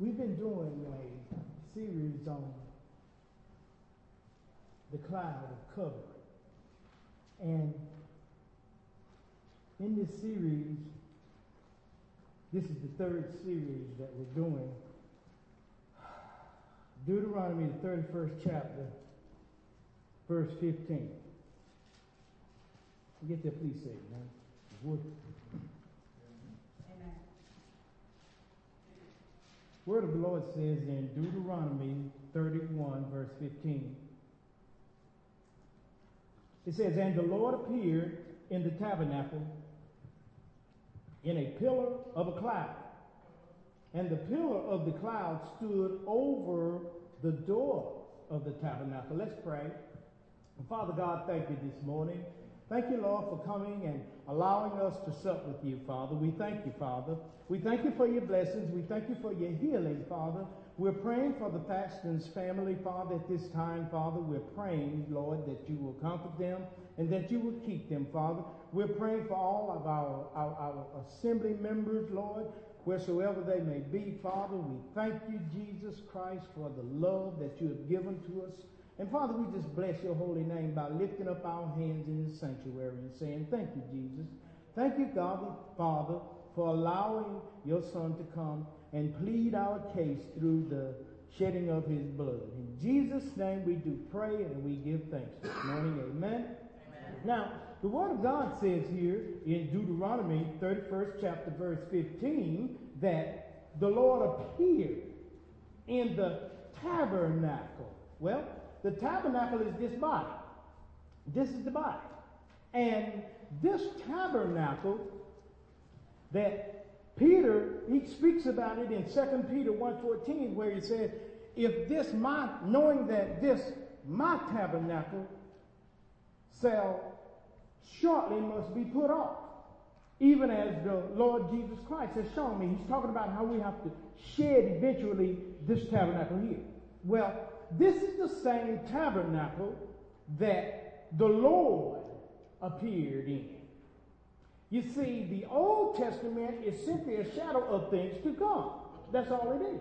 We've been doing a series on the cloud of covering. And in this series, this is the third series that we're doing. Deuteronomy, the 31st chapter, verse 15. Get there, please say it, man. Amen. Word of the Lord says in Deuteronomy 31, verse 15. It says, And the Lord appeared in the tabernacle in a pillar of a cloud. And the pillar of the cloud stood over the door of the tabernacle. Let's pray. Father God, thank you this morning. Thank you, Lord, for coming and allowing us to sup with you, Father. We thank you, Father. We thank you for your blessings. We thank you for your healing, Father. We're praying for the Paxton's family, Father, at this time, Father. We're praying, Lord, that you will comfort them and that you will keep them, Father. We're praying for all of our, our, our assembly members, Lord, wheresoever they may be, Father. We thank you, Jesus Christ, for the love that you have given to us. And Father, we just bless your holy name by lifting up our hands in the sanctuary and saying, Thank you, Jesus. Thank you, God, the Father, for allowing your Son to come and plead our case through the shedding of his blood. In Jesus' name we do pray and we give thanks this morning. Amen. Amen. Now, the Word of God says here in Deuteronomy 31st chapter, verse 15, that the Lord appeared in the tabernacle. Well, the tabernacle is this body. This is the body. And this tabernacle that Peter, he speaks about it in 2 Peter 1.14 where he said, if this my, knowing that this my tabernacle shall shortly must be put off. Even as the Lord Jesus Christ has shown me. He's talking about how we have to shed eventually this tabernacle here. Well, this is the same tabernacle that the Lord appeared in. You see, the Old Testament is simply a shadow of things to come. That's all it is.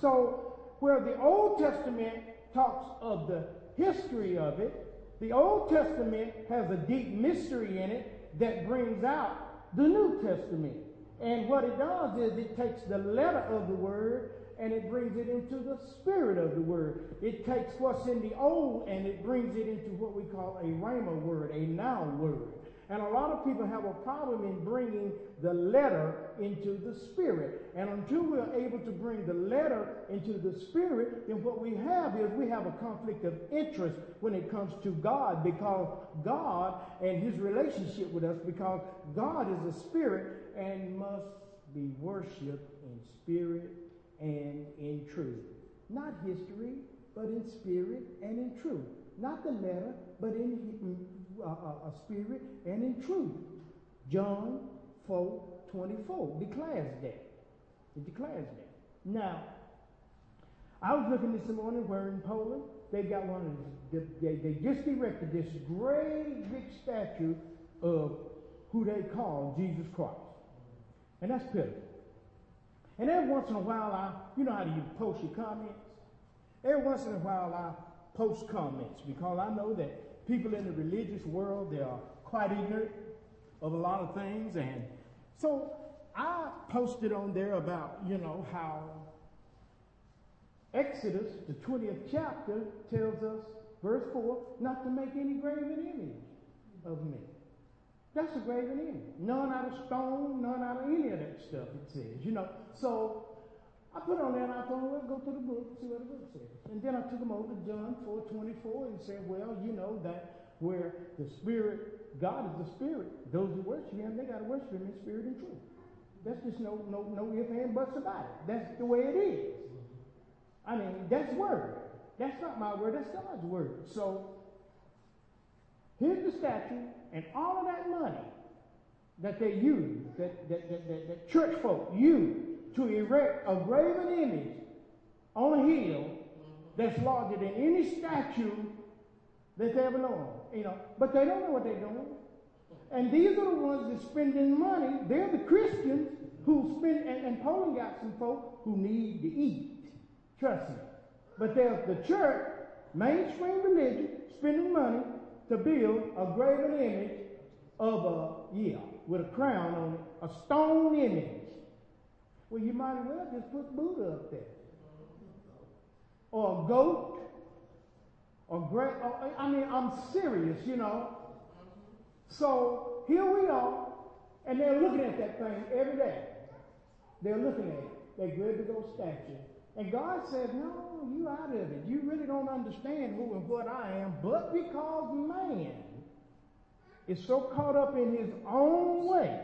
So, where the Old Testament talks of the history of it, the Old Testament has a deep mystery in it that brings out the New Testament. And what it does is it takes the letter of the word and it brings it into the spirit of the word. It takes what's in the old and it brings it into what we call a rhema word, a now word. And a lot of people have a problem in bringing the letter into the spirit. And until we're able to bring the letter into the spirit, then what we have is we have a conflict of interest when it comes to God because God and his relationship with us, because God is a spirit and must be worshiped in spirit and in truth. Not history, but in spirit and in truth. Not the letter, but in uh, uh, uh, spirit and in truth. John 4 24 declares that. It declares that. Now, I was looking this morning where in Poland they got one of the, they, they just erected this great big statue of who they call Jesus Christ. And that's pitiful. And every once in a while, I, you know how you post your comments? Every once in a while, I post comments because I know that people in the religious world, they are quite ignorant of a lot of things. And so I posted on there about, you know, how Exodus, the 20th chapter, tells us, verse 4, not to make any graven image of me. That's a graven image. None out of stone, none out of any of that stuff, it says. You know, so I put on there and I him, well, go to the book, see what the book says. And then I took him over to John 4 24 and said, well, you know that where the Spirit, God is the Spirit, those who worship Him, they got to worship Him in spirit and truth. That's just no, no, no if, and, buts about it. That's the way it is. I mean, that's word. That's not my word, that's God's word. So Here's the statue, and all of that money that they use, that, that, that, that, church folk use to erect a graven image on a hill that's larger than any statue that they ever know of. You know, but they don't know what they're doing. And these are the ones that spending money. They're the Christians who spend, and, and Poland got some folk who need to eat. Trust me. But there's the church, mainstream religion, spending money to build a graven image of a, yeah, with a crown on it, a stone image. Well, you might as well just put Buddha up there. Or a goat. Or great, uh, I mean, I'm serious, you know. So here we are, and they're looking at that thing every day. They're looking at it. They great big old statue. And God says, No, you out of it. You really don't understand who and what I am. But because man is so caught up in his own way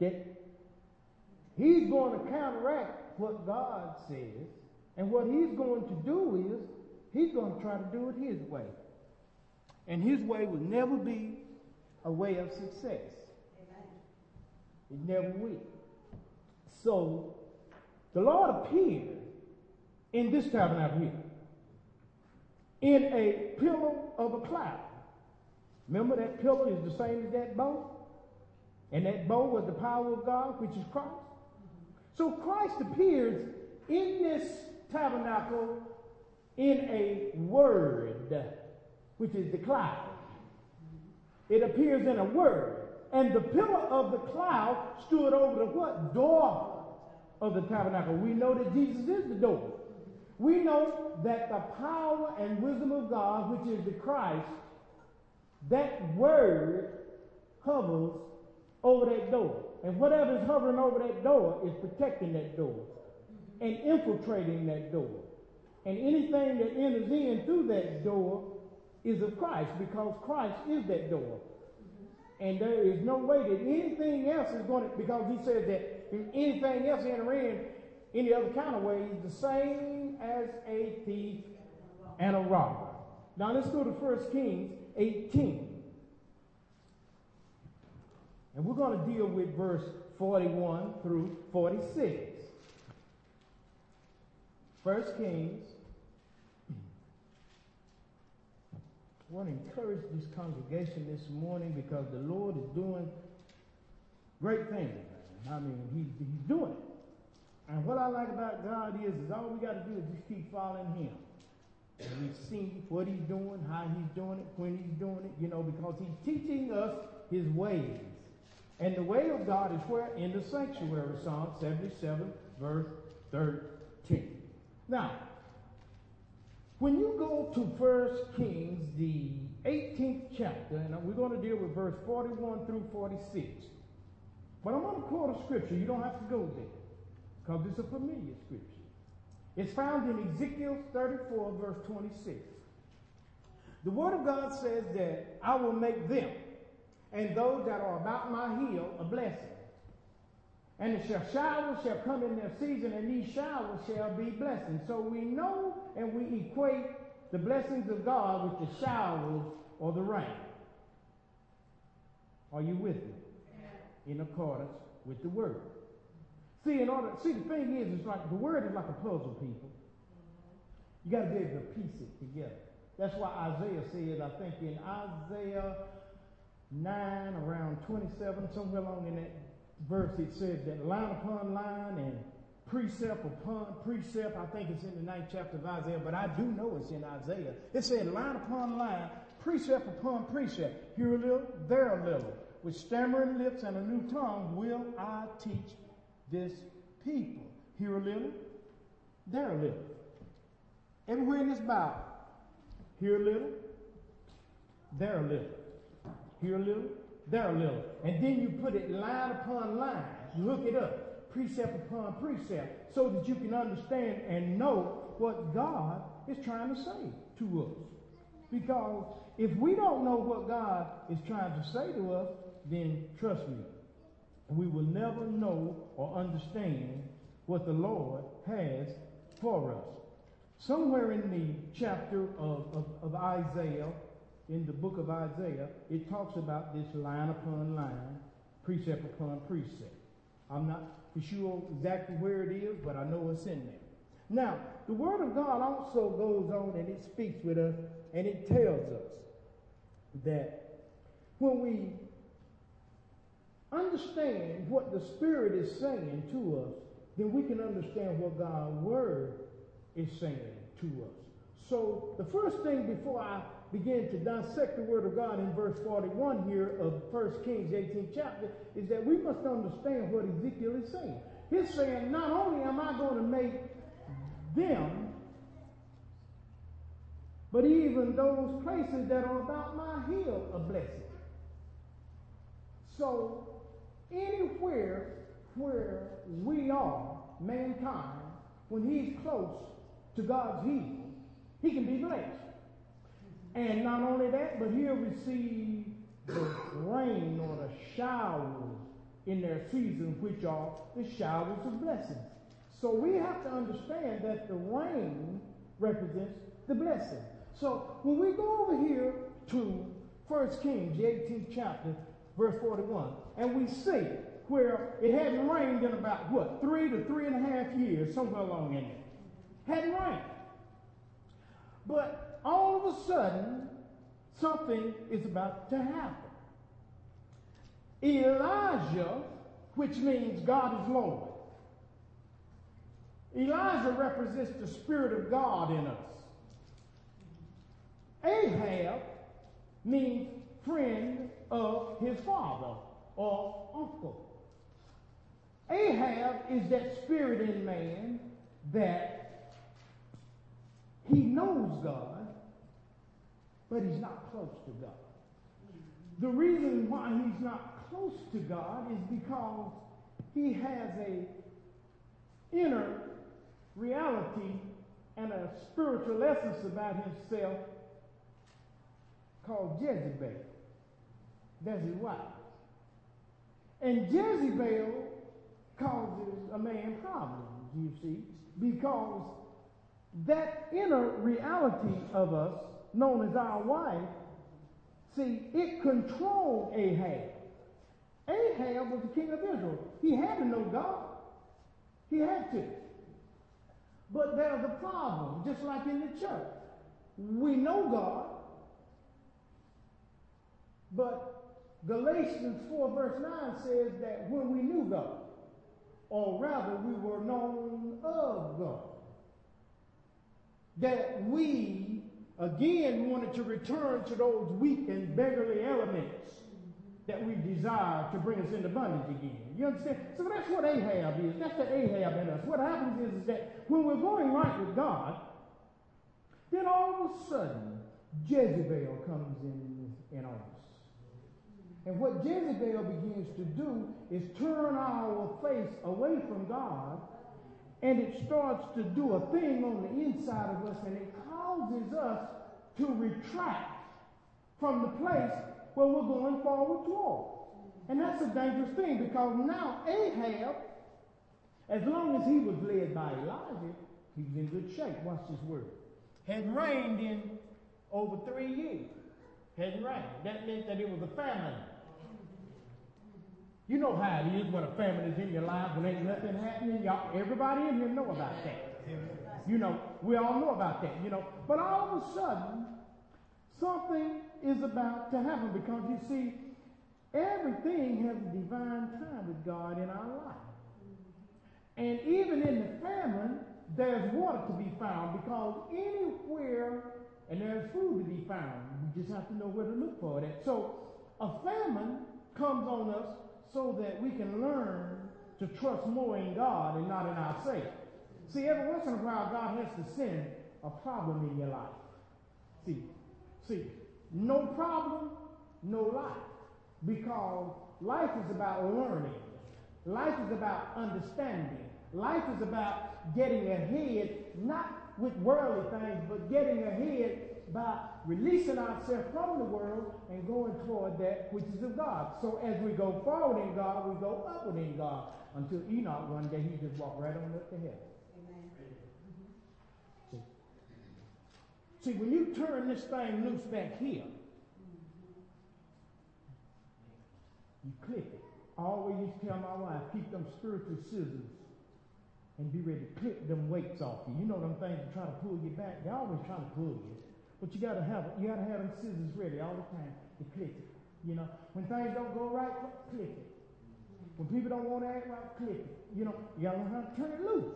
that he's going to counteract what God says. And what he's going to do is he's going to try to do it his way. And his way will never be a way of success. It never will. So the Lord appeared in this tabernacle here in a pillar of a cloud. Remember that pillar is the same as that bow? And that bow was the power of God, which is Christ. So Christ appears in this tabernacle in a word, which is the cloud. It appears in a word. And the pillar of the cloud stood over the what? Door of the tabernacle. We know that Jesus is the door. We know that the power and wisdom of God, which is the Christ, that word hovers over that door. And whatever is hovering over that door is protecting that door and infiltrating that door. And anything that enters in through that door is of Christ because Christ is that door. And there is no way that anything else is going to, because he says that anything else enter in any other kind of way, he's the same as a thief and a robber. Now let's go to 1 Kings 18. And we're going to deal with verse 41 through 46. 1 Kings I want to encourage this congregation this morning because the Lord is doing great things. I mean, he's, he's doing it. And what I like about God is, is all we got to do is just keep following him. And we see what he's doing, how he's doing it, when he's doing it, you know, because he's teaching us his ways. And the way of God is where? In the sanctuary, Psalm 77, verse 13. Now, when you go to 1 Kings, the 18th chapter, and we're going to deal with verse 41 through 46. But I'm going to quote a scripture. You don't have to go there because it's a familiar scripture. It's found in Ezekiel 34, verse 26. The Word of God says that I will make them and those that are about my heel a blessing. And the showers shall come in their season, and these showers shall be blessings. So we know and we equate the blessings of God with the showers or the rain. Are you with me? In accordance with the word. See, in order, see, the thing is, it's like the word is like a puzzle, people. You got to be able to piece it together. That's why Isaiah said, I think in Isaiah 9, around 27, somewhere along in that verse, it says that line upon line and precept upon precept. I think it's in the ninth chapter of Isaiah, but I do know it's in Isaiah. It said line upon line, precept upon precept. Here a little, there a little. With stammering lips and a new tongue will I teach this people. Here a little, there a little. Everywhere in this Bible, here a little, there a little. Here a little, there a little. And then you put it line upon line. You hook it up, precept upon precept, so that you can understand and know what God is trying to say to us. Because if we don't know what God is trying to say to us, then trust me, we will never know or understand what the Lord has for us. Somewhere in the chapter of, of, of Isaiah, in the book of Isaiah, it talks about this line upon line, precept upon precept. I'm not for sure exactly where it is, but I know it's in there. Now, the Word of God also goes on and it speaks with us and it tells us that when we understand what the Spirit is saying to us, then we can understand what God's Word is saying to us. So, the first thing before I begin to dissect the Word of God in verse 41 here of 1 Kings 18th chapter is that we must understand what Ezekiel is saying. He's saying, not only am I going to make them, but even those places that are about my hill a blessing. So, anywhere where we are, mankind, when he's close to God's heel, he can be blessed. And not only that, but he'll receive the rain or the showers in their season, which are the showers of blessings. So we have to understand that the rain represents the blessing. So when we go over here to 1 Kings, the 18th chapter, verse 41, and we see where it hadn't rained in about what, three to three and a half years, somewhere along in there. Hadn't rained. But all of a sudden, something is about to happen. Elijah, which means God is Lord. Elijah represents the Spirit of God in us. Ahab means friend of his father or uncle. Ahab is that spirit in man that he knows God, but he's not close to God. The reason why he's not close to God is because he has a inner reality and a spiritual essence about himself called Jezebel. That's his wife. And Jezebel causes a man problems, you see, because that inner reality of us, known as our wife, see, it controlled Ahab. Ahab was the king of Israel. He had to know God. He had to. But there's a problem, just like in the church. We know God, but Galatians 4 verse 9 says that when we knew God, or rather we were known of God, that we again wanted to return to those weak and beggarly elements that we desire to bring us into bondage again. You understand? So that's what Ahab is. That's the Ahab in us. What happens is, is that when we're going right with God, then all of a sudden Jezebel comes in, in on us. And what Jezebel begins to do is turn our face away from God, and it starts to do a thing on the inside of us, and it causes us to retract from the place where we're going forward toward. And that's a dangerous thing because now Ahab, as long as he was led by Elijah, he was in good shape. Watch this word. Had rained in over three years. Hadn't rained. That meant that it was a famine. You know how it is when a famine is in your life, when ain't nothing happening. Y'all, everybody in here know about that. You know, we all know about that, you know. But all of a sudden, something is about to happen because you see, everything has a divine time with God in our life. And even in the famine, there's water to be found because anywhere, and there's food to be found. We just have to know where to look for that. So a famine comes on us so that we can learn to trust more in God and not in ourselves. See, every once in a while, God has to send a problem in your life. See, see, no problem, no life. Because life is about learning. Life is about understanding. Life is about getting ahead, not with worldly things, but getting ahead by releasing ourselves from the world and going toward that which is of God. So as we go forward in God, we go upward in God until Enoch one day he just walked right on up to heaven. See, see, when you turn this thing loose back here, you click it. I always used to tell my wife, keep them spiritual scissors and be ready to clip them weights off you. You know them things that try to pull you back. They're always trying to pull you. But you gotta have it. you gotta have them scissors ready all the time to clip it. You know, when things don't go right, clip it. When people don't want to act right, clip it. You know, you gotta learn how to turn it loose.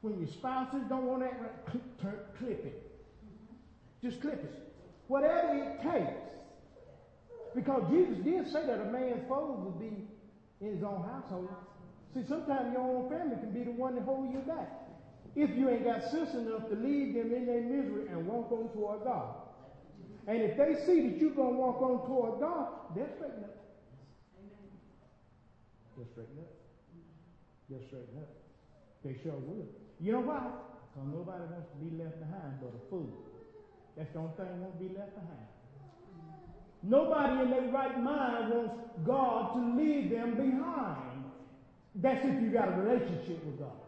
When your spouses don't want to act right, clip, turn, clip it. Just clip it. Whatever it takes. Because Jesus did say that a man's foes would be in his own household. See, sometimes your own family can be the one that hold you back. If you ain't got sense enough to leave them in their misery and walk on toward God. And if they see that you're going to walk on toward God, they'll straighten up. They'll straighten up. They'll straighten up. They sure will. You know why? Because nobody wants to be left behind but a fool. That's the only thing that won't be left behind. Nobody in their right mind wants God to leave them behind. That's if you got a relationship with God.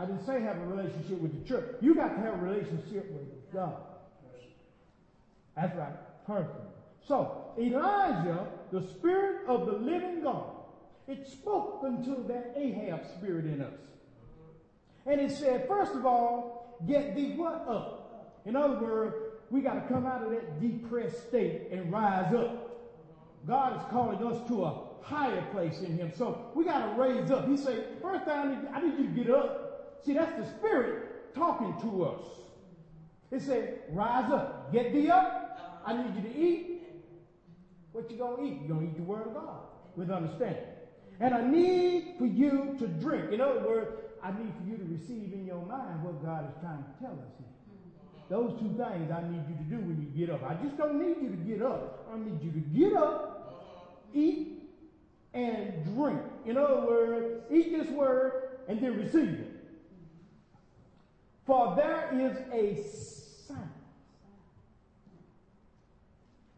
I didn't say have a relationship with the church. You got to have a relationship with God. That's right, personally. So, Elijah, the spirit of the living God, it spoke unto that Ahab spirit in us. And it said, first of all, get thee what up? In other words, we got to come out of that depressed state and rise up. God is calling us to a higher place in Him. So we got to raise up. He said, first need, I need you to get up. See, that's the Spirit talking to us. It said, rise up, get thee up. I need you to eat. What you gonna eat? You're gonna eat the Word of God with understanding. And I need for you to drink. In other words, I need for you to receive in your mind what God is trying to tell us here. Those two things I need you to do when you get up. I just don't need you to get up. I need you to get up, eat, and drink. In other words, eat this word and then receive it. For there is a sound.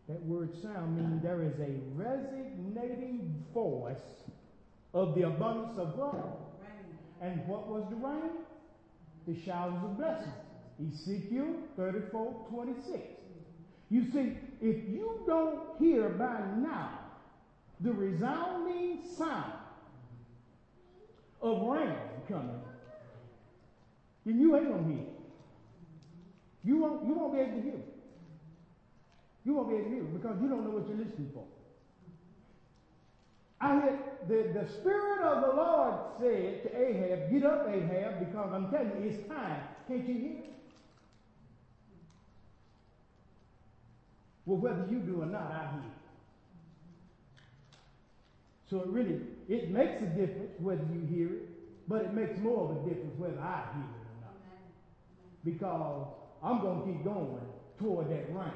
That word sound means there is a resonating voice of the abundance of rain. And what was the rain? The showers of blessings. Ezekiel 34 26. You see, if you don't hear by now the resounding sound of rain coming, then you ain't gonna hear. You won't, you won't be able to hear. You won't be able to hear because you don't know what you're listening for. I hear the, the Spirit of the Lord said to Ahab, Get up, Ahab, because I'm telling you, it's time. Can't you hear? Well, whether you do or not, I hear. So it really, it makes a difference whether you hear it, but it makes more of a difference whether I hear it. Because I'm going to keep going toward that rain.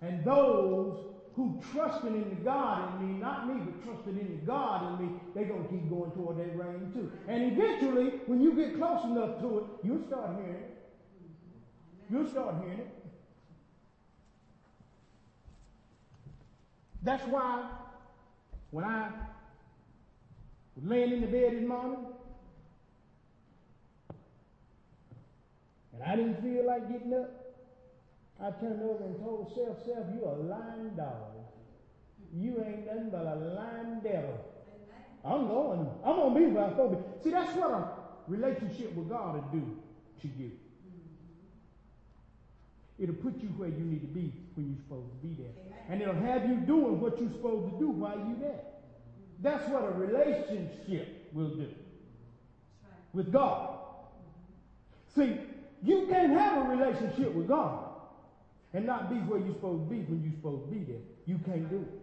And those who trusting in the God in me, not me, but trusting in the God in me, they're going to keep going toward that rain too. And eventually, when you get close enough to it, you'll start hearing it. You'll start hearing it. That's why when I was laying in the bed this morning, and I didn't feel like getting up, I turned over and told self, self, you a lying dog. You ain't nothing but a lying devil. I'm going. I'm going to be where I'm supposed to be. See, that's what a relationship with God will do to you. It'll put you where you need to be when you're supposed to be there. And it'll have you doing what you're supposed to do while you're there. That's what a relationship will do with God. See, you can't have a relationship with God and not be where you're supposed to be when you're supposed to be there. You can't do it.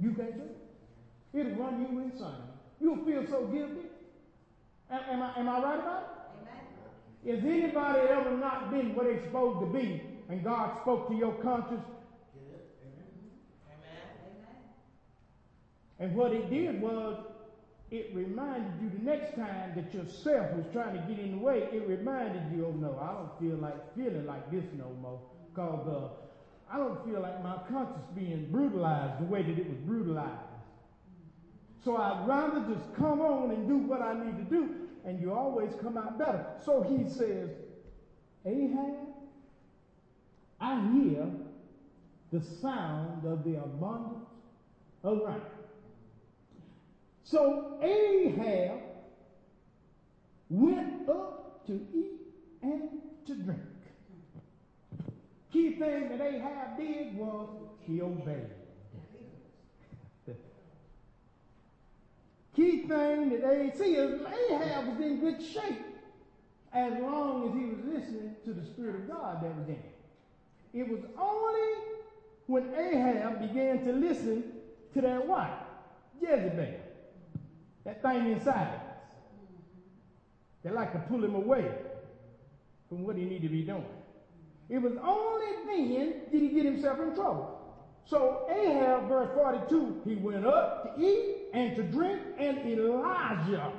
You can't do it. It'll run you insane. You'll feel so guilty. Am, am I, am I right about it? Has anybody ever not been where they're supposed to be and God spoke to your conscience? Amen. Amen. And what it did was it reminded you the next time that yourself was trying to get in the way, it reminded you, oh no, I don't feel like feeling like this no more. Because uh, I don't feel like my conscience being brutalized the way that it was brutalized. So I'd rather just come on and do what I need to do, and you always come out better. So he says, Ahab, I hear the sound of the abundance of. So Ahab went up to eat and to drink. Key thing that Ahab did was he obeyed. Key thing that they see is Ahab was in good shape as long as he was listening to the Spirit of God that was in him. It was only when Ahab began to listen to that wife, Jezebel that thing inside him, that like to pull him away from what he needed to be doing. It was only then did he get himself in trouble. So Ahab, verse 42, he went up to eat and to drink, and Elijah,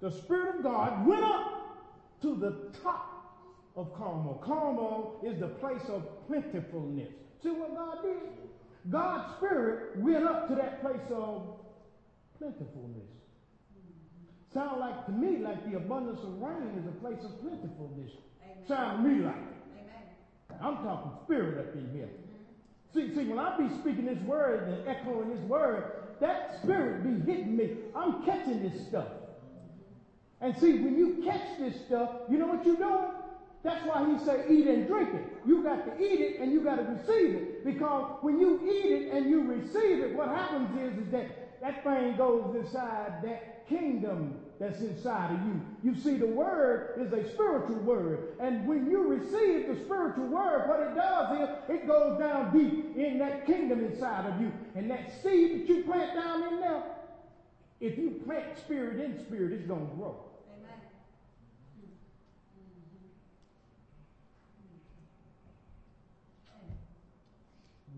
the Spirit of God, went up to the top of Carmel. Carmel is the place of plentifulness. See what God did? God's Spirit went up to that place of plentifulness. Sound like to me like the abundance of rain is a place of plentifulness. Amen. Sound to me like it. Amen. I'm talking spirit up in here. Mm-hmm. See, see, when I be speaking this word and echoing this word, that spirit be hitting me. I'm catching this stuff. And see, when you catch this stuff, you know what you're doing? That's why he say eat and drink it. You got to eat it and you got to receive it. Because when you eat it and you receive it, what happens is, is that that thing goes inside that kingdom that's inside of you. You see, the word is a spiritual word. And when you receive the spiritual word, what it does is it goes down deep in that kingdom inside of you. And that seed that you plant down in there, if you plant spirit in spirit, it's going to grow.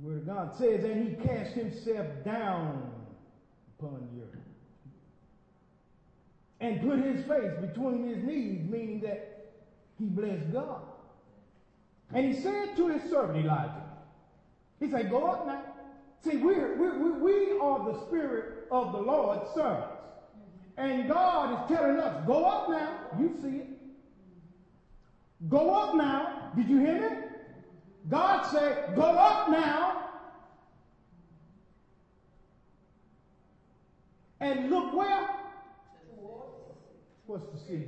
Amen. Of God says, and he cast himself down upon the earth and put his face between his knees, meaning that he blessed God. And he said to his servant Elijah, he said, Go up now. See, we're, we're, we are the spirit of the Lord's servants. And God is telling us, Go up now. You see it. Go up now. Did you hear me? God said, Go up now. And look where? What's the sea?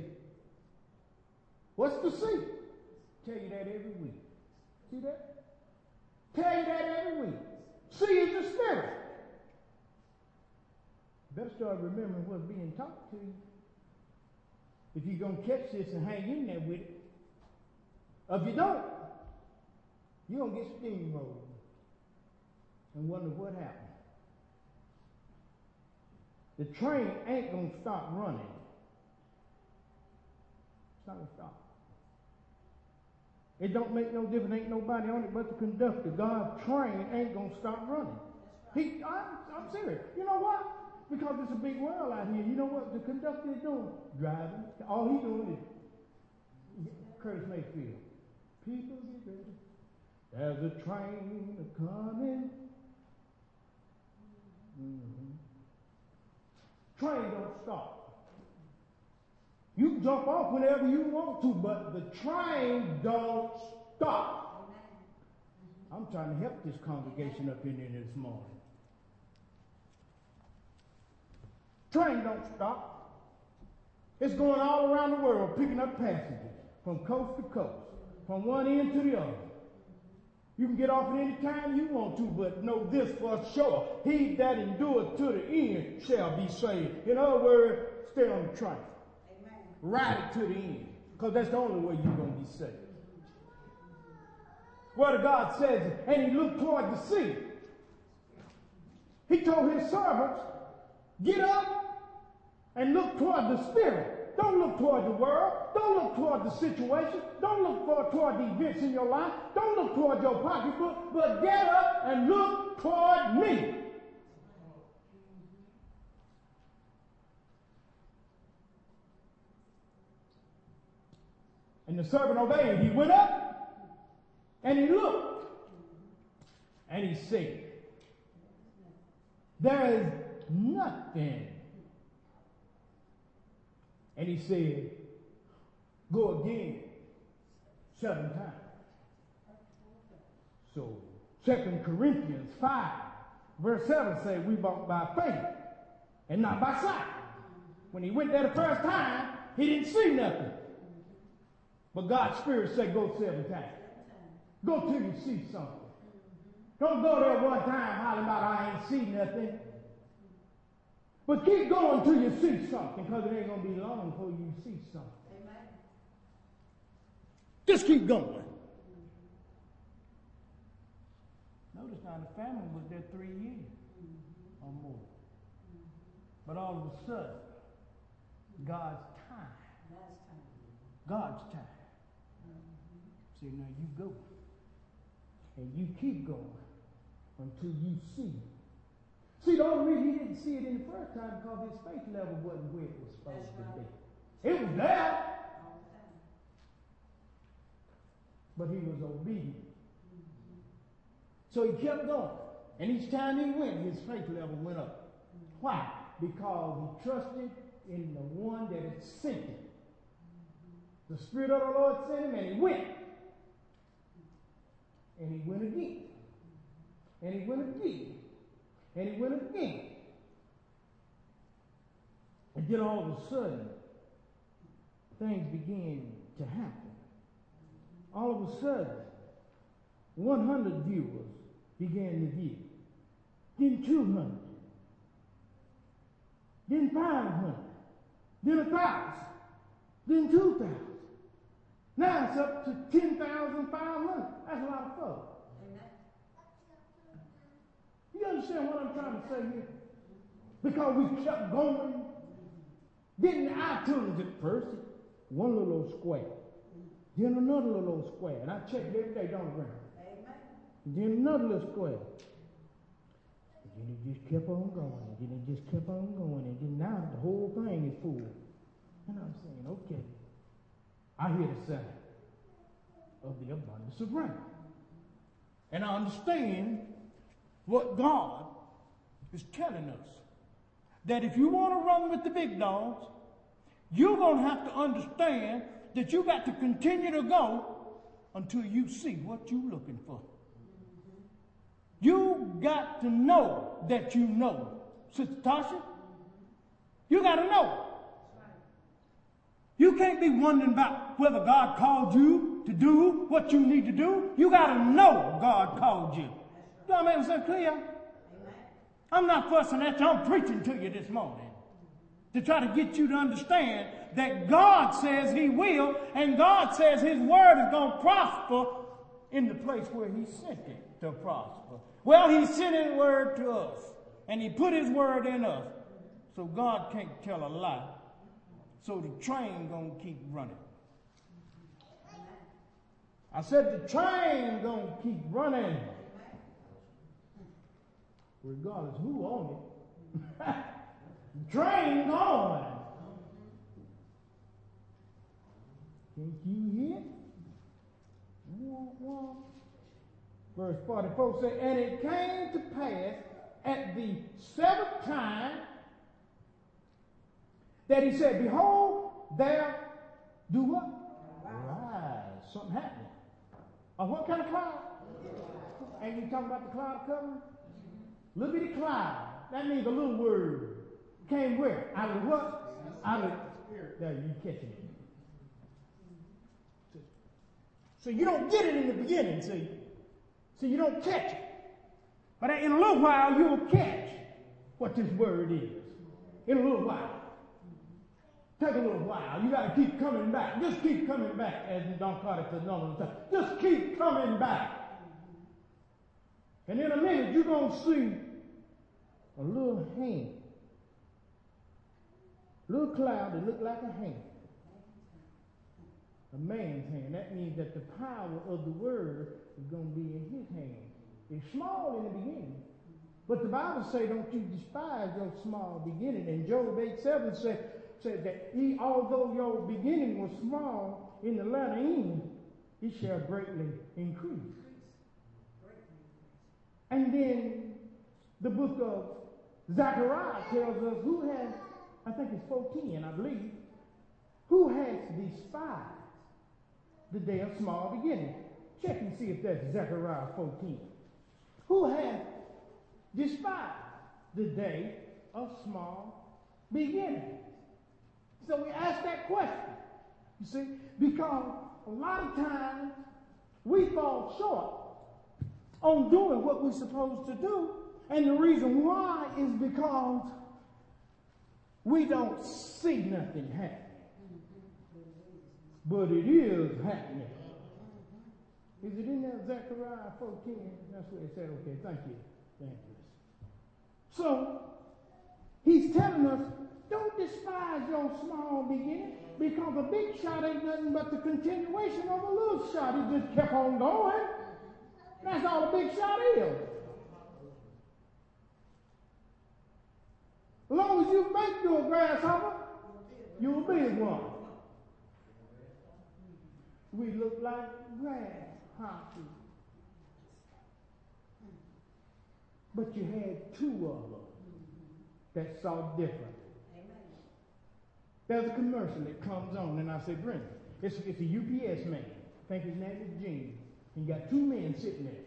What's the sea? Tell you that every week. See that? Tell you that every week. Sea is the spirit. Better start remembering what's being taught to you. If you're going to catch this and hang in there with it. If you don't, you're going to get steamrolled and wonder what happened. The train ain't going to stop running It don't make no difference. Ain't nobody on it but the conductor. God's train ain't going to stop running. He, I'm, I'm serious. You know what? Because it's a big world out here. You know what the conductor is doing? Driving. All he's doing is Curtis Mayfield. People get ready. There's a train coming. Mm-hmm. Train don't stop. You can jump off whenever you want to, but the train don't stop. I'm trying to help this congregation up in here this morning. Train don't stop. It's going all around the world, picking up passengers from coast to coast, from one end to the other. You can get off at any time you want to, but know this for sure. He that endureth to the end shall be saved. In other words, stay on the train. Ride it to the end. Because that's the only way you're going to be saved. Word of God says, and he looked toward the sea. He told his servants, get up and look toward the Spirit. Don't look toward the world. Don't look toward the situation. Don't look for, toward the events in your life. Don't look toward your pocketbook. But get up and look toward me. And the servant obeyed. He went up and he looked and he said, There is nothing. And he said, Go again seven times. So, Second Corinthians 5, verse 7 say, We walk by faith and not by sight. When he went there the first time, he didn't see nothing. But God's Spirit said, go seven times. Go till you see something. Don't go there one time hollering about I ain't see nothing. But keep going till you see something, because it ain't going to be long before you see something. Amen. Just keep going. Notice now the family was there three years or more. But all of a sudden, God's time, time. God's time. See, now you go. And you keep going until you see. See, the only reason he didn't see it in the first time because his faith level wasn't where it was supposed That's to be. It was there, All the time. but he was obedient. So he kept going. And each time he went, his faith level went up. Why? Because he trusted in the one that had sent him. The Spirit of the Lord sent him, and he went. And he went again. And he went again. And he went again. And then all of a sudden, things began to happen. All of a sudden, 100 viewers began to view. Then 200. Then 500. Then 1,000. Then 2,000. Now it's up to 10,500. That's a lot of folks. Amen. You understand what I'm trying to say here? Because we kept going. Then I told it first, one little old square. Then another little old square. And I checked every day, don't? Amen. Then another little square. And then it just kept on going. And then it just kept on going. And then now the whole thing is full. And I'm saying, okay. I hear the sound of the abundance of rain. And I understand what God is telling us. That if you want to run with the big dogs, you're going to have to understand that you got to continue to go until you see what you're looking for. You got to know that you know. Sister Tasha, you got to know. You can't be wondering about whether God called you to do what you need to do. You got to know God called you. Do I make myself clear? I'm not fussing at you. I'm preaching to you this morning to try to get you to understand that God says He will, and God says His word is going to prosper in the place where He sent it to prosper. Well, He sent His word to us, and He put His word in us, so God can't tell a lie. So the train gonna keep running. I said the train gonna keep running regardless who on it. Train going. Can't you hear? Verse 44 says, And it came to pass at the seventh time that he said, Behold, there do what? Rise. Something happening. Of what kind of cloud? Ain't you talking about the cloud covering? Little bitty cloud. That means a little word. Came where? Out of what? Out of there you catching it. So you don't get it in the beginning, see. So you don't catch it. But in a little while you'll catch what this word is. In a little while. Take a little while. You got to keep coming back. Just keep coming back, as Don Carter said another time. Just keep coming back. And in a minute, you're going to see a little hand. Little cloud that looked like a hand. A man's hand. That means that the power of the word is going to be in his hand. It's small in the beginning. But the Bible say, don't you despise your small beginning. And Job 8 7 said, said that he, although your beginning was small, in the latter end, it shall greatly increase. And then the book of Zechariah tells us who has, I think it's 14, I believe, who has despised the day of small beginning. Check and see if that's Zechariah 14. Who has despised the day of small beginning? Question, you see, because a lot of times we fall short on doing what we're supposed to do. And the reason why is because We don't see nothing happening. But it is happening. Is it in there, Zechariah 14? That's what it said. Okay, thank you. Thank you. So, he's telling us, don't despise your small beginning because a big shot ain't nothing but the continuation of a little shot. He just kept on going. That's all a big shot is. As long as you make you a grasshopper, you'll be one. We look like grasshoppers. But you had two of them that saw different. There's a commercial that comes on, and I say, Brenda, it's, it's a UPS man. I think his name is Gene. He got two men sitting there.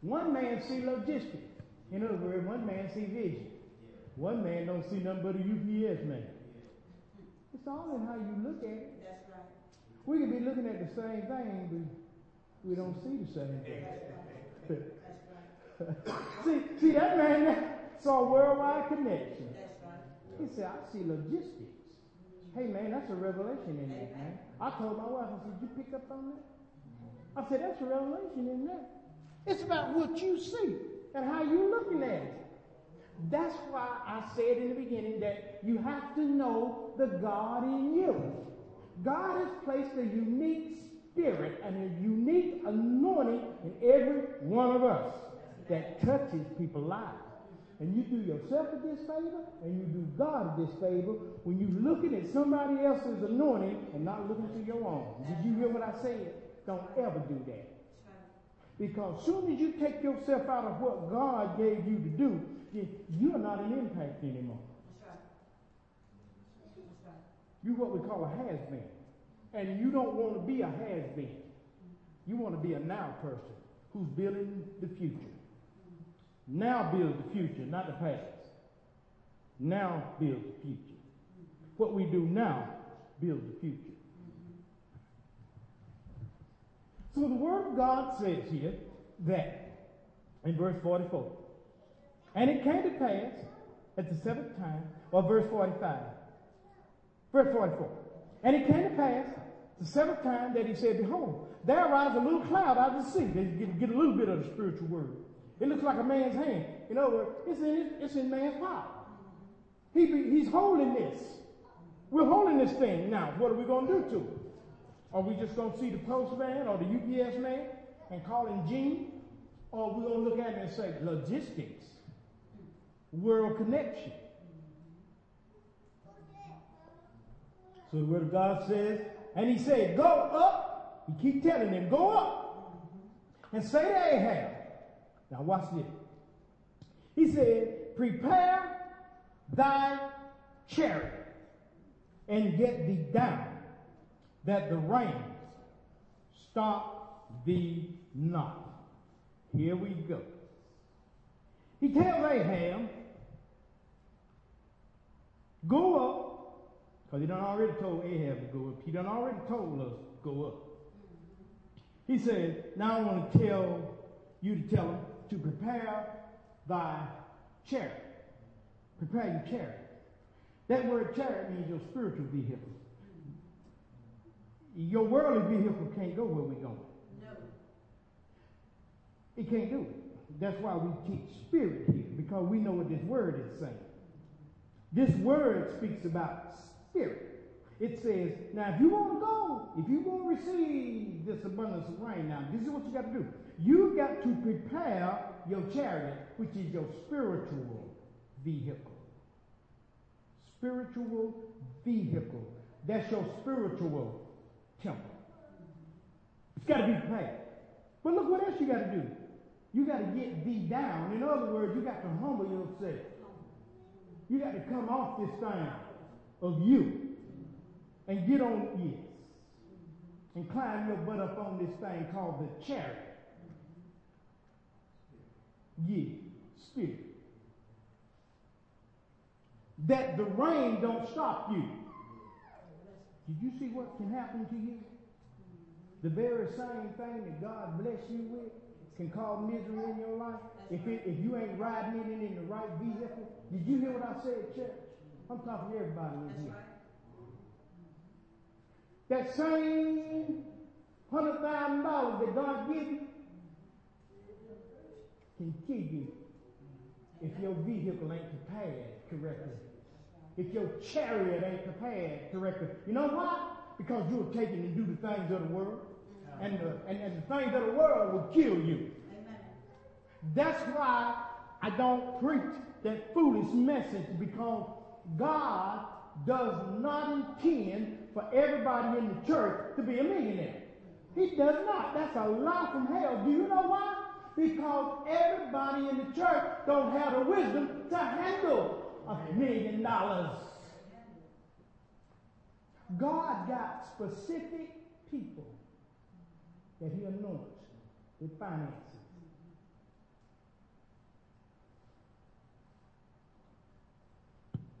One man see logistics. In other words, one man see vision. One man don't see nothing but a UPS man. It's all in how you look at it. That's right. We could be looking at the same thing, but we don't see the same thing. That's right. That's right. see, see that man saw worldwide connection. He said, I see logistics. Hey man, that's a revelation in there, man. I told my wife, I said, you pick up on that? I said, that's a revelation in there. It's about what you see and how you're looking at it. That's why I said in the beginning that you have to know the God in you. God has placed a unique spirit and a unique anointing in every one of us that touches people's lives. And you do yourself a disfavor and you do God a disfavor when you're looking at somebody else's anointing and not looking to your own. Did you hear what I said? Don't ever do that. Because soon as you take yourself out of what God gave you to do, you're not an impact anymore. You're what we call a has-been. And you don't want to be a has-been. You want to be a now person who's building the future. Now build the future, not the past. Now build the future. What we do now, build the future. So the Word of God says here that in verse 44, and it came to pass at the seventh time, or verse 45, verse 44, and it came to pass the seventh time that he said, Behold, there arose a little cloud out of the sea. They get, get a little bit of the spiritual word. It looks like a man's hand. In other words, it's in, it's in man's power. He be, he's holding this. We're holding this thing. Now, what are we going to do to it? Are we just going to see the postman or the UPS man and call him Gene? Or are we going to look at it and say logistics, world connection? So the word of God says, and he said, go up. He keep telling him, go up and say to Ahab. Now watch this. He said, prepare thy chariot and get thee down that the rains stop thee not. Here we go. He tells Ahab, go up, because he done already told Ahab to go up. He done already told us go up. He said, now I want to tell you to tell him to prepare thy chariot. Prepare your chariot. That word chariot means your spiritual vehicle. Your worldly vehicle can't go where we're going. No. It can't do it. That's why we teach spirit here, because we know what this word is saying. This word speaks about spirit. It says, now if you want to go, if you want to receive this abundance of rain, now this is what you got to do. You've got to prepare your chariot, which is your spiritual vehicle. Spiritual vehicle. That's your spiritual temple. It's got to be prepared. But look what else you got to do. You got to get thee down. In other words, you got to humble yourself. You got to come off this thing of you and get on, yes, and climb your butt up on this thing called the chariot. Yeah, spirit. That the rain don't stop you. Did you see what can happen to you? The very same thing that God bless you with can cause misery in your life. If, it, if you ain't riding in it in the right vehicle. Did you hear what I said, church? I'm talking to everybody in here. That same hundred thousand dollars that God gives you can kill you if your vehicle ain't prepared correctly. If your chariot ain't prepared correctly. You know why? Because you're taking to do the things of the world. And the, and, and the things of the world will kill you. Amen. That's why I don't preach that foolish message because God does not intend for everybody in the church to be a millionaire. He does not. That's a lie from hell. Do you know why? Because everybody in the church don't have the wisdom to handle a million dollars. God got specific people that he anoints with finances.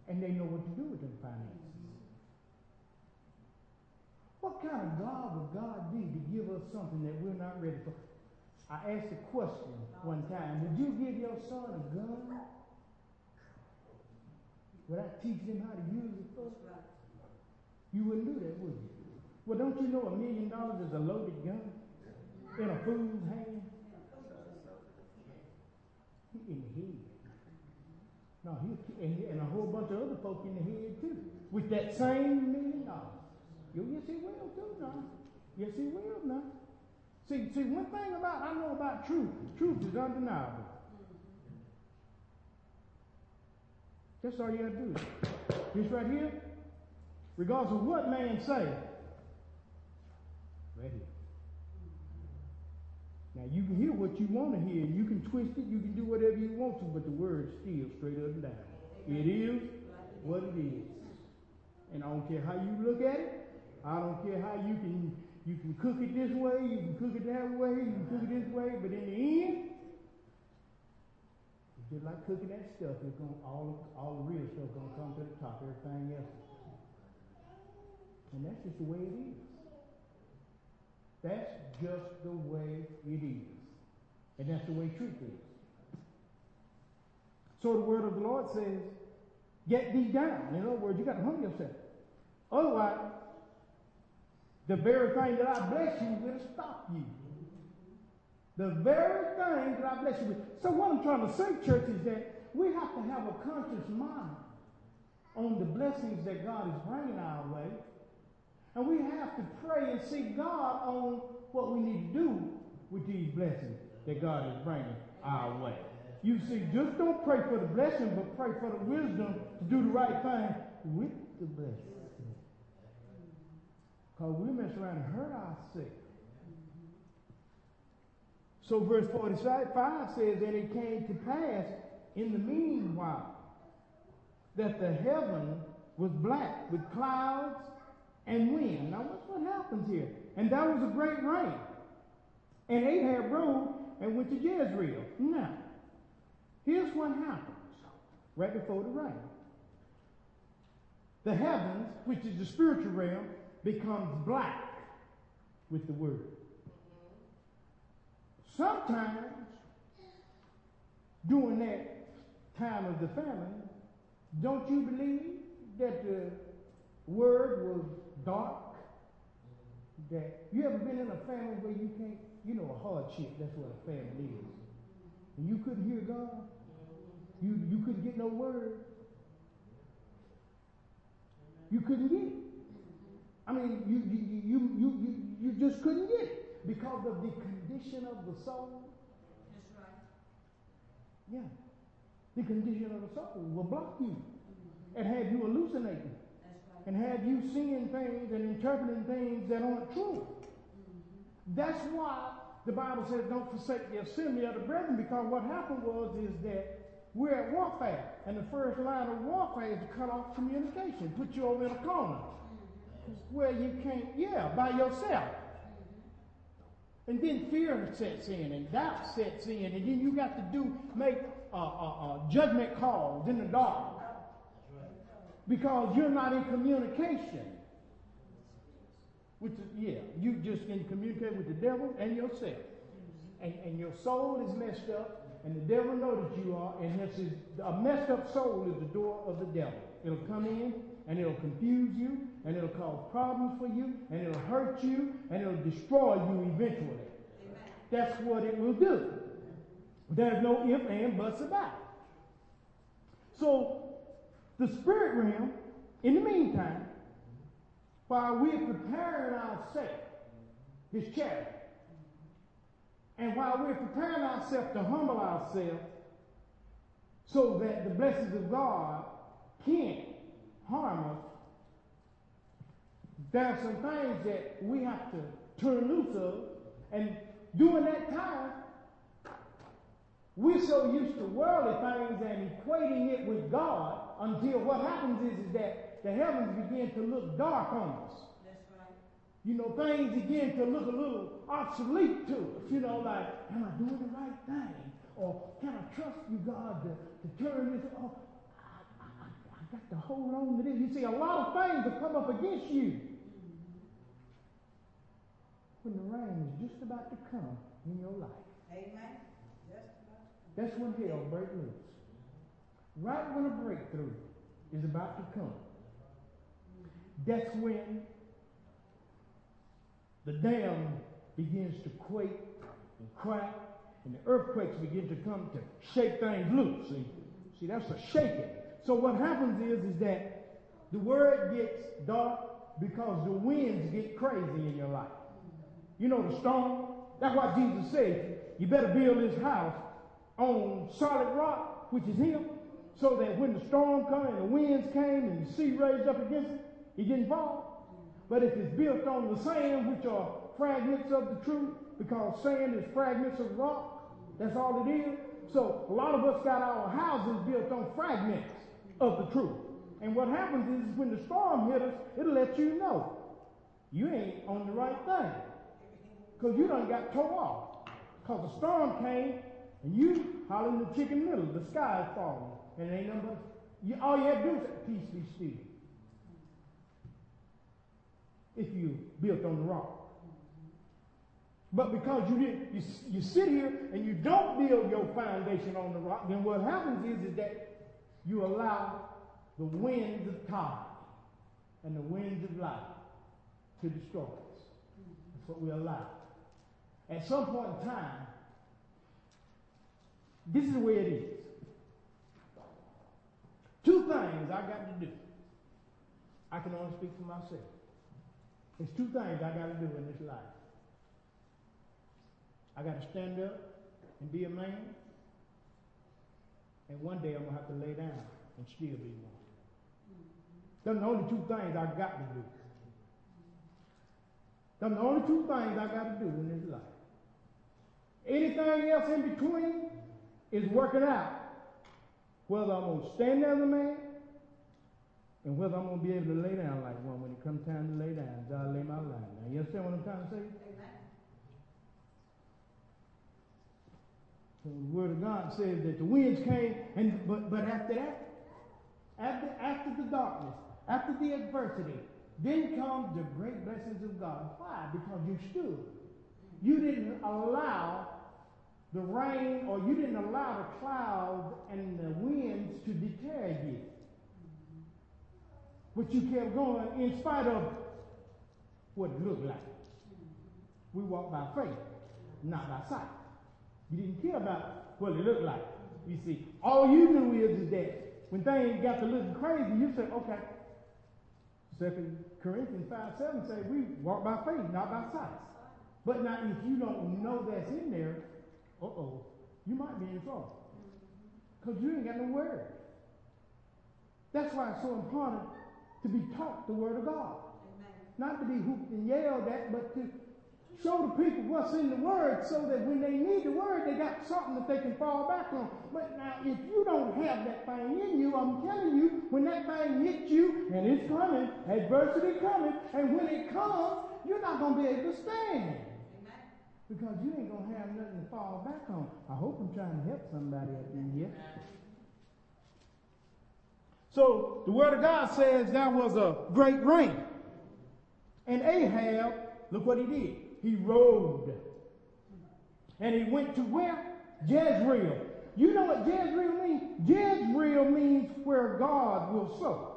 And they know what to do with their finances. What kind of God would God be to give us something that we're not ready for? I asked a question one time. Would you give your son a gun without teaching him how to use it first? You wouldn't do that, would you? Well, don't you know a million dollars is a loaded gun in a fool's hand? In. No, he and, and a whole bunch of other folk in the head too, with that same million dollars. Yo, yes, he will too, now. Yes, he will now. See, see, one thing about I know about truth, truth is undeniable. That's all you gotta do. This right here, regardless of what man say, right here. Now you can hear what you want to hear, you can twist it, you can do whatever you want to, but the word's still straight up and down. It is what it is. And I don't care how you look at it, I don't care how you can you can cook it this way, you can cook it that way, you can cook it this way, but in the end, just like cooking that stuff, it's gonna all all the real stuff gonna come to the top, everything else. And that's just the way it is. That's just the way it is. And that's the way truth is. So the word of the Lord says, get thee down. In other words, you got to humble yourself. Otherwise, the very thing that I bless you will stop you. The very thing that I bless you with. So what I'm trying to say, church, is that we have to have a conscious mind on the blessings that God is bringing our way. And we have to pray and seek God on what we need to do with these blessings that God is bringing our way. You see, just don't pray for the blessing, but pray for the wisdom to do the right thing with the blessing. Because we mess around and hurt ourselves. So verse 45 says, And it came to pass in the meanwhile that the heaven was black with clouds and wind. Now, what's what happens here? And that was a great rain. And Ahab rode and went to Jezreel. Now, here's what happens right before the rain. The heavens, which is the spiritual realm, becomes black with the word. Sometimes, during that time of the famine, don't you believe that the word was dark? That you ever been in a family where you can't, you know, a hardship, that's what a family is. And you couldn't hear God? You you couldn't get no word. You couldn't get it. I mean, you you you you you, you just couldn't get it because of the condition of the soul. That's right. Yeah. The condition of the soul will block you and have you hallucinating. And have you seeing things and interpreting things that aren't true. That's why the Bible says don't forsake the assembly of the brethren because what happened was is that we're at warfare and the first line of warfare is to cut off communication, put you over in a corner where you can't, yeah, by yourself. And then fear sets in and doubt sets in and then you got to do, make uh, uh, uh, judgment calls in the dark because you're not in communication with the, yeah, you just can communicate with the devil and yourself. And, and your soul is messed up and the devil know that you are, and hence a messed up soul is the door of the devil. It'll come in, and it'll confuse you, and it'll cause problems for you, and it'll hurt you, and it'll destroy you eventually. Amen. That's what it will do. There's no if and buts about it. So, the spirit realm, in the meantime, while we're preparing ourselves, this charity, and while we're preparing ourselves to humble ourselves so that the blessings of God can't harm us, there are some things that we have to turn loose of. And during that time, we're so used to worldly things and equating it with God until what happens is, is that the heavens begin to look dark on us. That's right. You know, things begin to look a little obsolete to us. You know, like, am I doing the right thing? Or can I trust you, God, to, to turn this? Oh, I, I, I got to hold on to this. You see, a lot of things will come up against you when the rain is just about to come in your life. Amen. Just about. That's when hell breaks loose. Right when a breakthrough is about to come. That's when the dam begins to quake and crack, and the earthquakes begin to come to shake things loose. See, see that's a shaking. So what happens is, is that the word gets dark because the winds get crazy in your life. You know the storm. That's why Jesus said, you better build this house on solid rock, which is Him, so that when the storm comes and the winds came and the sea raised up against it, it didn't fall. But if it's built on the sand, which are fragments of the truth, because sand is fragments of rock, that's all it is. So a lot of us got our houses built on fragments of the truth. And what happens is when the storm hits us, it'll let you know you ain't on the right thing. Because you done got tore off. Because the storm came and you hollering the Chicken Little. The sky is falling. And ain't but, you, all you have to do is peace be still. If you built on the rock. But because you didn't, you, you sit here and you don't build your foundation on the rock, then what happens is, is that you allow the winds of time and the winds of life to destroy us. That's what we allow. At some point in time, this is the way it is. Two things I got to do. I can only speak for myself. There's two things I got to do in this life. I got to stand up and be a man, and one day I'm gonna have to lay down and still be one. Them the only two things I got to do. Them the only two things I got to do in this life. Anything else in between is working out. Whether I'm going to stand as a man and whether I'm going to be able to lay down like one when it comes time to lay down. God lay my life down. You understand what I'm trying to say? Amen. So the word of God says that the winds came, and but but after that, after after the darkness, after the adversity, then comes the great blessings of God. Why? Because you stood. You didn't allow the rain or you didn't allow the clouds and the winds to deter you. But you kept going in spite of what it looked like. We walk by faith, not by sight. You didn't care about what it looked like. You see, all you knew is, is that when things got to looking crazy, you said, okay. Second Corinthians 5 7 say we walk by faith, not by sight. But now if you don't know that's in there, uh oh, you might be in trouble. Because you ain't got no word. That's why it's so important to be taught the word of God. Amen. Not to be hooped and yelled at, but to show the people what's in the word so that when they need the word, they got something that they can fall back on. But now, if you don't have that thing in you, I'm telling you, when that thing hits you, and it's coming, adversity coming, and when it comes, you're not going to be able to stand. Because you ain't going to have nothing to fall back on. I hope I'm trying to help somebody up in here. So the word of God says that was a great rain. And Ahab, look what he did. He rode. And he went to where? Jezreel. You know what Jezreel means? Jezreel means where God will sow.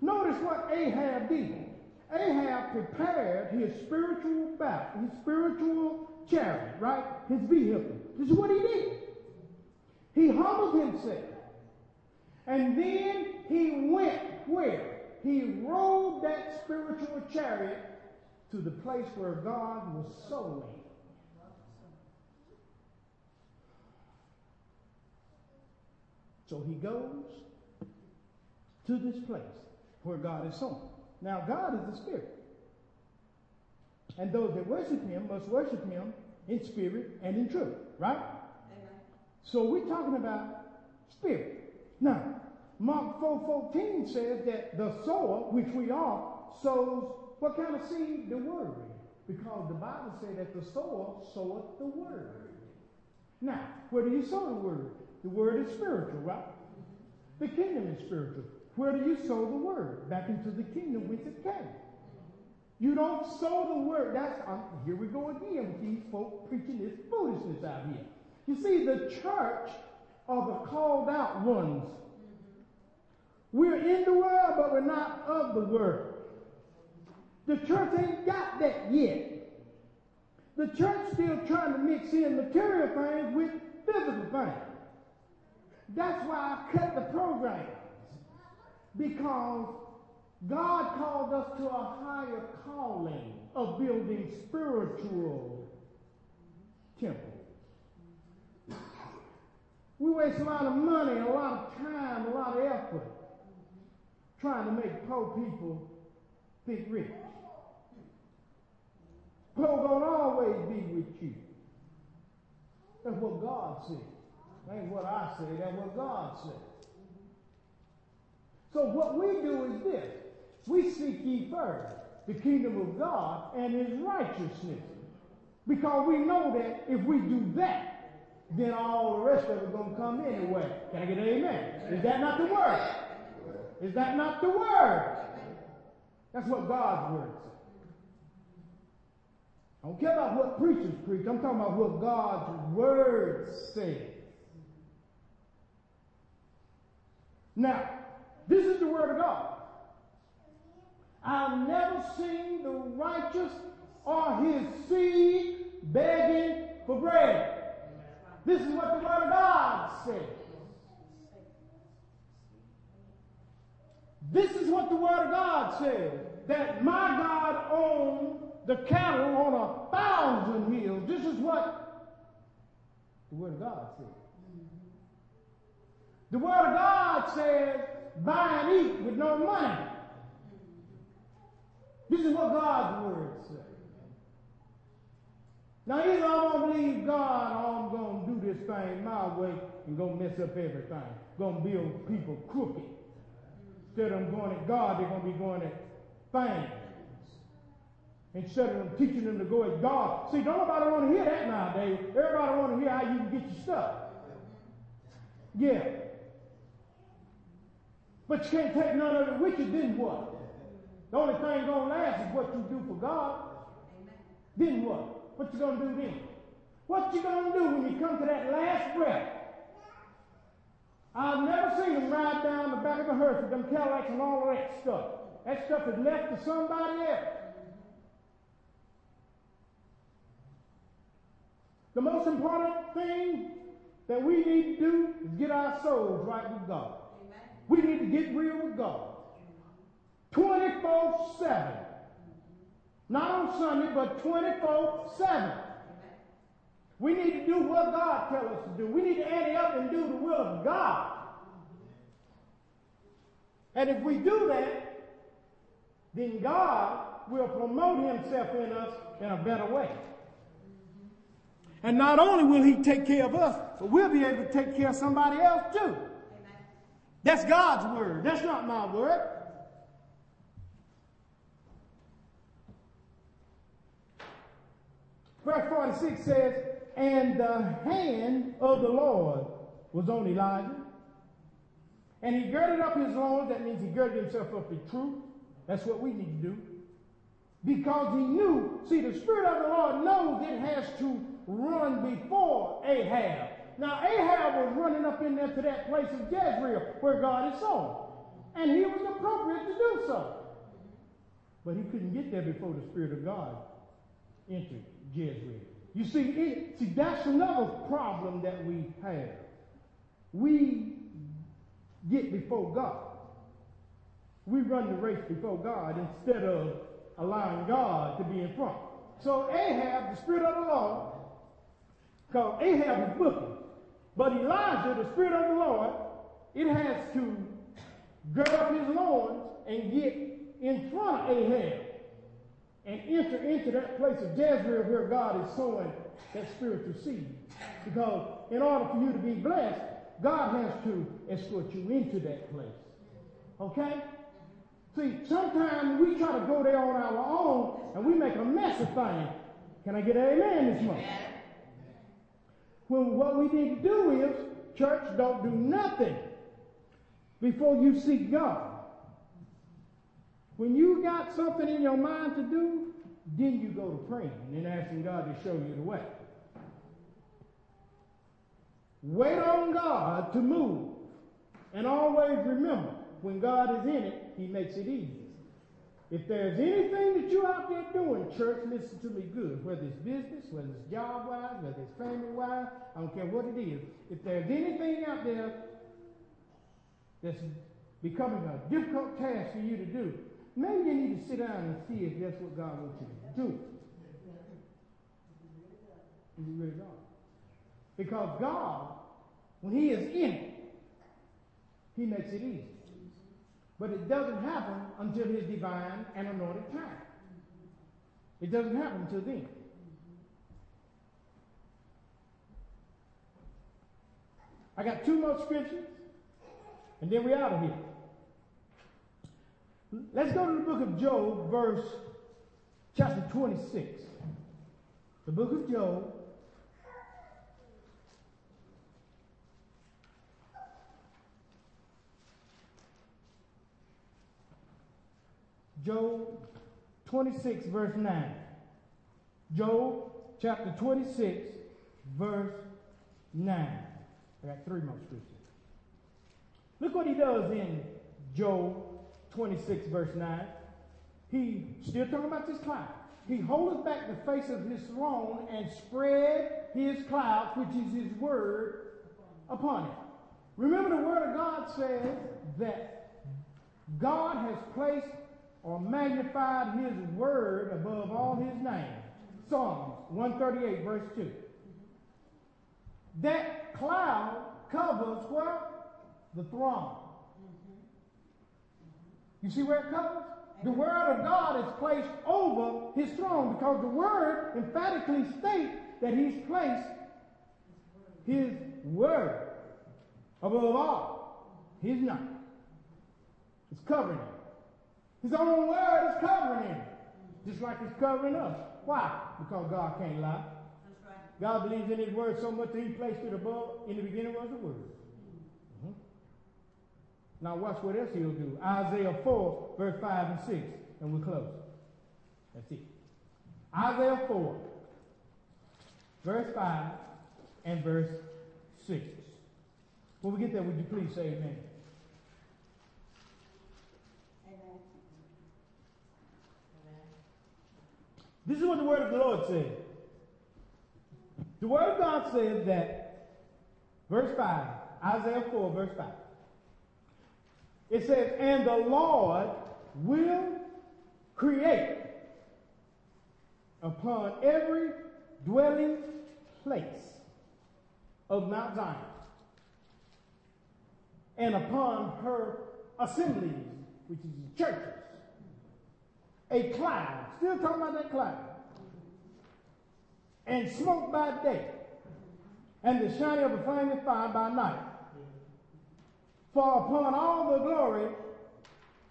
Notice what Ahab did. Ahab prepared his spiritual back, his spiritual chariot, right? His vehicle. This is what he did. He humbled himself. And then he went where? He rode that spiritual chariot to the place where God was sowing. So he goes to this place where God is sowing. Now, God is the Spirit. And those that worship him must worship him in spirit and in truth, right? Amen. So we're talking about spirit. Now, Mark 4.14 says that the sower, which we are, sows what kind of seed? The word. Because the Bible says that the sower soweth the word. Now, where do you sow the word? The word is spiritual, right? Mm-hmm. The kingdom is spiritual. Where do you sow the word? Back into the kingdom which it came. You don't sow the word. That's um, here we go again with these folk preaching this foolishness out here. You see, the church are the called out ones. We're in the world, but we're not of the world. The church ain't got that yet. The church still trying to mix in material things with physical things. That's why I cut the programs. Because God called us to a higher calling of building spiritual temples. We waste a lot of money, a lot of time, a lot of effort trying to make poor people think rich. Poor don't always be with you. That's what God said. That ain't what I say, that's what God said. So what we do is this. We seek ye first the kingdom of God and his righteousness. Because we know that if we do that, then all the rest of it going to come anyway. Can I get an amen? Is that not the word? Is that not the word? That's what God's word says. I don't care about what preachers preach. I'm talking about what God's word says. Now, this is the word of God. I've never seen the righteous or his seed begging for bread. This is what the word of God says. This is what the word of God says. That my God owns the cattle on a thousand hills. This is what the word of God says. The word of God says, buy and eat with no money. This is what God's word says. Now either I'm gonna believe God or I'm gonna do this thing my way and gonna mess up everything. Gonna build people crooked. Instead of them going at God, they're gonna be going at things. Instead of them teaching them to go at God. See, don't nobody want to hear that nowadays. Everybody want to hear how you can get your stuff. Yeah. But you can't take none of it with you, then what? The only thing gonna last is what you do for God. Then what? What you gonna do then? What you gonna do when you come to that last breath? I've never seen them ride down the back of a hearse with them Cadillacs and all of that stuff. That stuff is left to somebody else. The most important thing that we need to do is get our souls right with God. We need to get real with God. 24 7. Not on Sunday, but 24 7. We need to do what God tells us to do. We need to add ante up and do the will of God. And if we do that, then God will promote himself in us in a better way. And not only will he take care of us, but we'll be able to take care of somebody else too. That's God's word. That's not my word. Verse 46 says, And the hand of the Lord was on Elijah. And he girded up his loins. That means he girded himself up with truth. That's what we need to do. Because he knew, see, the Spirit of the Lord knows it has to run before Ahab. Now Ahab was running up in there to that place of Jezreel where God is sown. And he was appropriate to do so. But he couldn't get there before the Spirit of God entered Jezreel. You see, it, see, that's another problem that we have. We get before God. We run the race before God instead of allowing God to be in front. So Ahab, the Spirit of the Lord, because Ahab is booking. But Elijah, the Spirit of the Lord, it has to gird up his loins and get in front of Ahab and enter into that place of Jezreel where God is sowing that spiritual seed. Because in order for you to be blessed, God has to escort you into that place. Okay? See, sometimes we try to go there on our own and we make a mess of things. Can I get an amen this morning? When what we need to do is, church, don't do nothing before you seek God. When you got something in your mind to do, then you go to praying and asking God to show you the way. Wait on God to move. And always remember, when God is in it, he makes it easy. If there's anything that you're out there doing, church, listen to me good. Whether it's business, whether it's job wise, whether it's family wise, I don't care what it is. If there's anything out there that's becoming a difficult task for you to do, maybe you need to sit down and see if that's what God wants you to do. Really? Because God, when He is in it, He makes it easy. But it doesn't happen until His divine and anointed time. It doesn't happen until then. I got two more scriptures, and then we're out of here. Let's go to the book of Job, verse chapter 26. The book of Job, Job 26, verse 9. Job chapter 26, verse 9. I got three more scriptures. Look what he does in Job 26, verse 9. He, still talking about this cloud. He holdeth back the face of his throne and spread his cloud, which is his word, upon it. Remember the word of God says that God has placed or magnified his word above all his name. Psalms 138, verse 2. That cloud covers what? The throne. You see where it covers? The word of God is placed over his throne because the word emphatically states that he's placed his word above all his name. It's covering him. His own word is covering him, just like it's covering us. Why? Because God can't lie. That's right. God believes in his word so much that he placed it above. In the beginning was the word. Mhm. Now watch what else he'll do. Isaiah 4, verse 5 and 6. And we'll close. That's it. Isaiah 4, verse 5 and verse 6. When we get there, would you please say? Amen. This is what the word of the Lord said. The word of God says that, verse 5, Isaiah 4, verse 5. It says, And the Lord will create upon every dwelling place of Mount Zion and upon her assemblies, which is the churches, a cloud. Still talking about that cloud. And smoke by day, and the shining of a flaming fire by night. For upon all the glory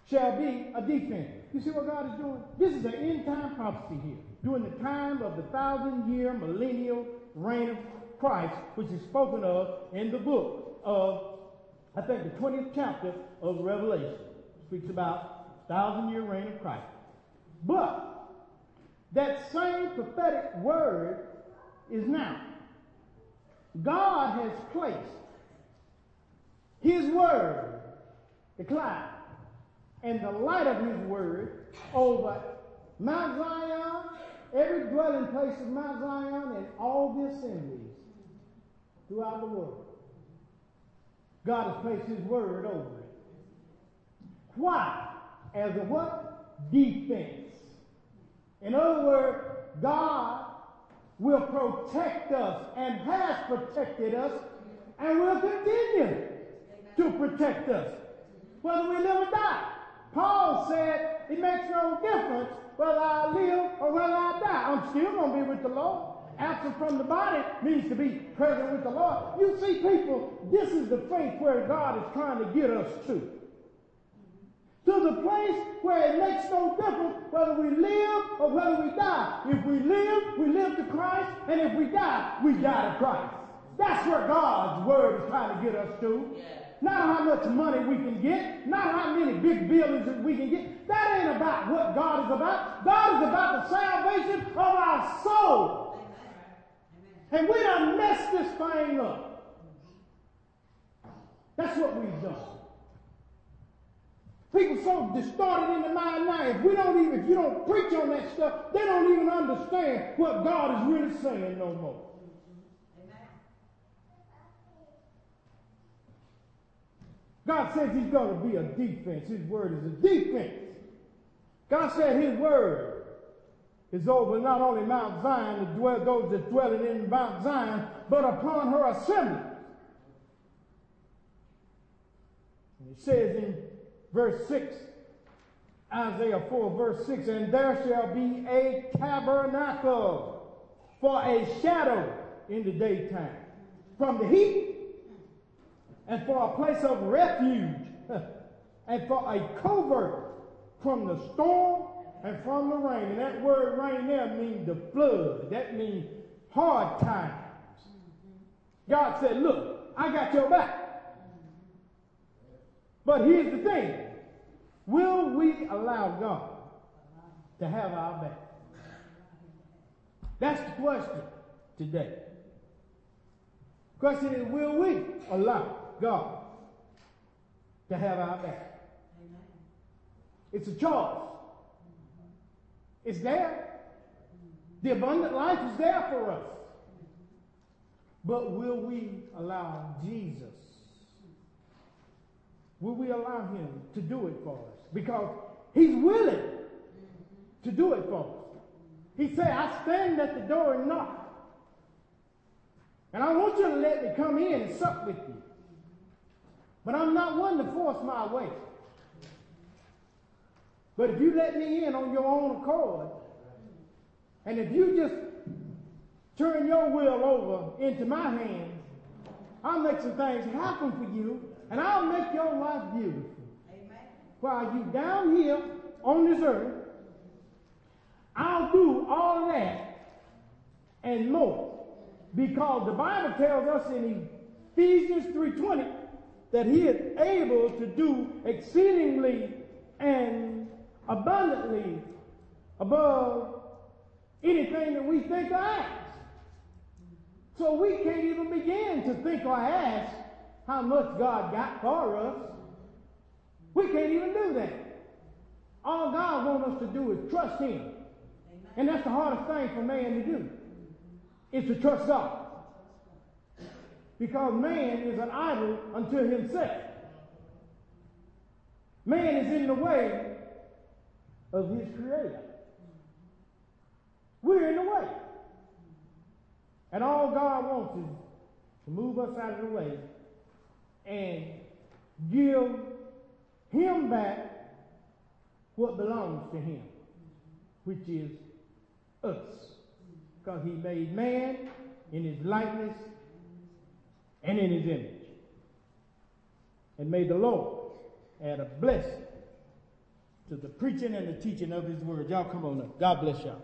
shall be a defense. You see what God is doing? This is an end time prophecy here. During the time of the thousand year millennial reign of Christ, which is spoken of in the book of, I think, the 20th chapter of Revelation. Speaks about thousand year reign of Christ. But that same prophetic word is now. God has placed His Word, the cloud, and the light of His Word over Mount Zion, every dwelling place of Mount Zion, and all the assemblies throughout the world. God has placed His Word over it. Why? As a what? Defense. In other words, God will protect us and has protected us and will continue to protect us whether we live or die. Paul said it makes no difference whether I live or whether I die. I'm still going to be with the Lord. Absent from the body means to be present with the Lord. You see, people, this is the faith where God is trying to get us to to the place where it makes no difference whether we live or whether we die. If we live, we live to Christ, and if we die, we die to Christ. That's where God's word is trying to get us to. Yeah. Not how much money we can get, not how many big buildings that we can get. That ain't about what God is about. God is about the salvation of our soul. Amen. And we done messed this thing up. That's what we've done. People so distorted in the mind now. If we don't even, if you don't preach on that stuff, they don't even understand what God is really saying no more. God says He's going to be a defense. His word is a defense. God said His word is over not only Mount Zion, the dwell, those that dwelling in Mount Zion, but upon her assembly. And says in verse 6, Isaiah 4, verse 6, and there shall be a tabernacle for a shadow in the daytime from the heat and for a place of refuge and for a covert from the storm and from the rain. And that word rain there means the flood. That means hard times. God said, look, I got your back. But here's the thing. Will we allow God to have our back? That's the question today. Question is, will we allow God to have our back? It's a choice. It's there. The abundant life is there for us. But will we allow Jesus Will we allow him to do it for us? Because he's willing to do it for us. He said, I stand at the door and knock. And I want you to let me come in and sup with you. But I'm not one to force my way. But if you let me in on your own accord, and if you just turn your will over into my hands, I'll make some things happen for you and I'll make your life beautiful. Amen. While you down here on this earth, I'll do all that and more. Because the Bible tells us in Ephesians 3.20 that he is able to do exceedingly and abundantly above anything that we think or ask. So we can't even begin to think or ask how much God got for us. We can't even do that. All God wants us to do is trust Him. Amen. And that's the hardest thing for man to do, is to trust God. Because man is an idol unto himself. Man is in the way of his creator. We're in the way. And all God wants is to move us out of the way and give him back what belongs to him, which is us. Because he made man in his likeness and in his image. And may the Lord add a blessing to the preaching and the teaching of his word. Y'all come on up. God bless y'all.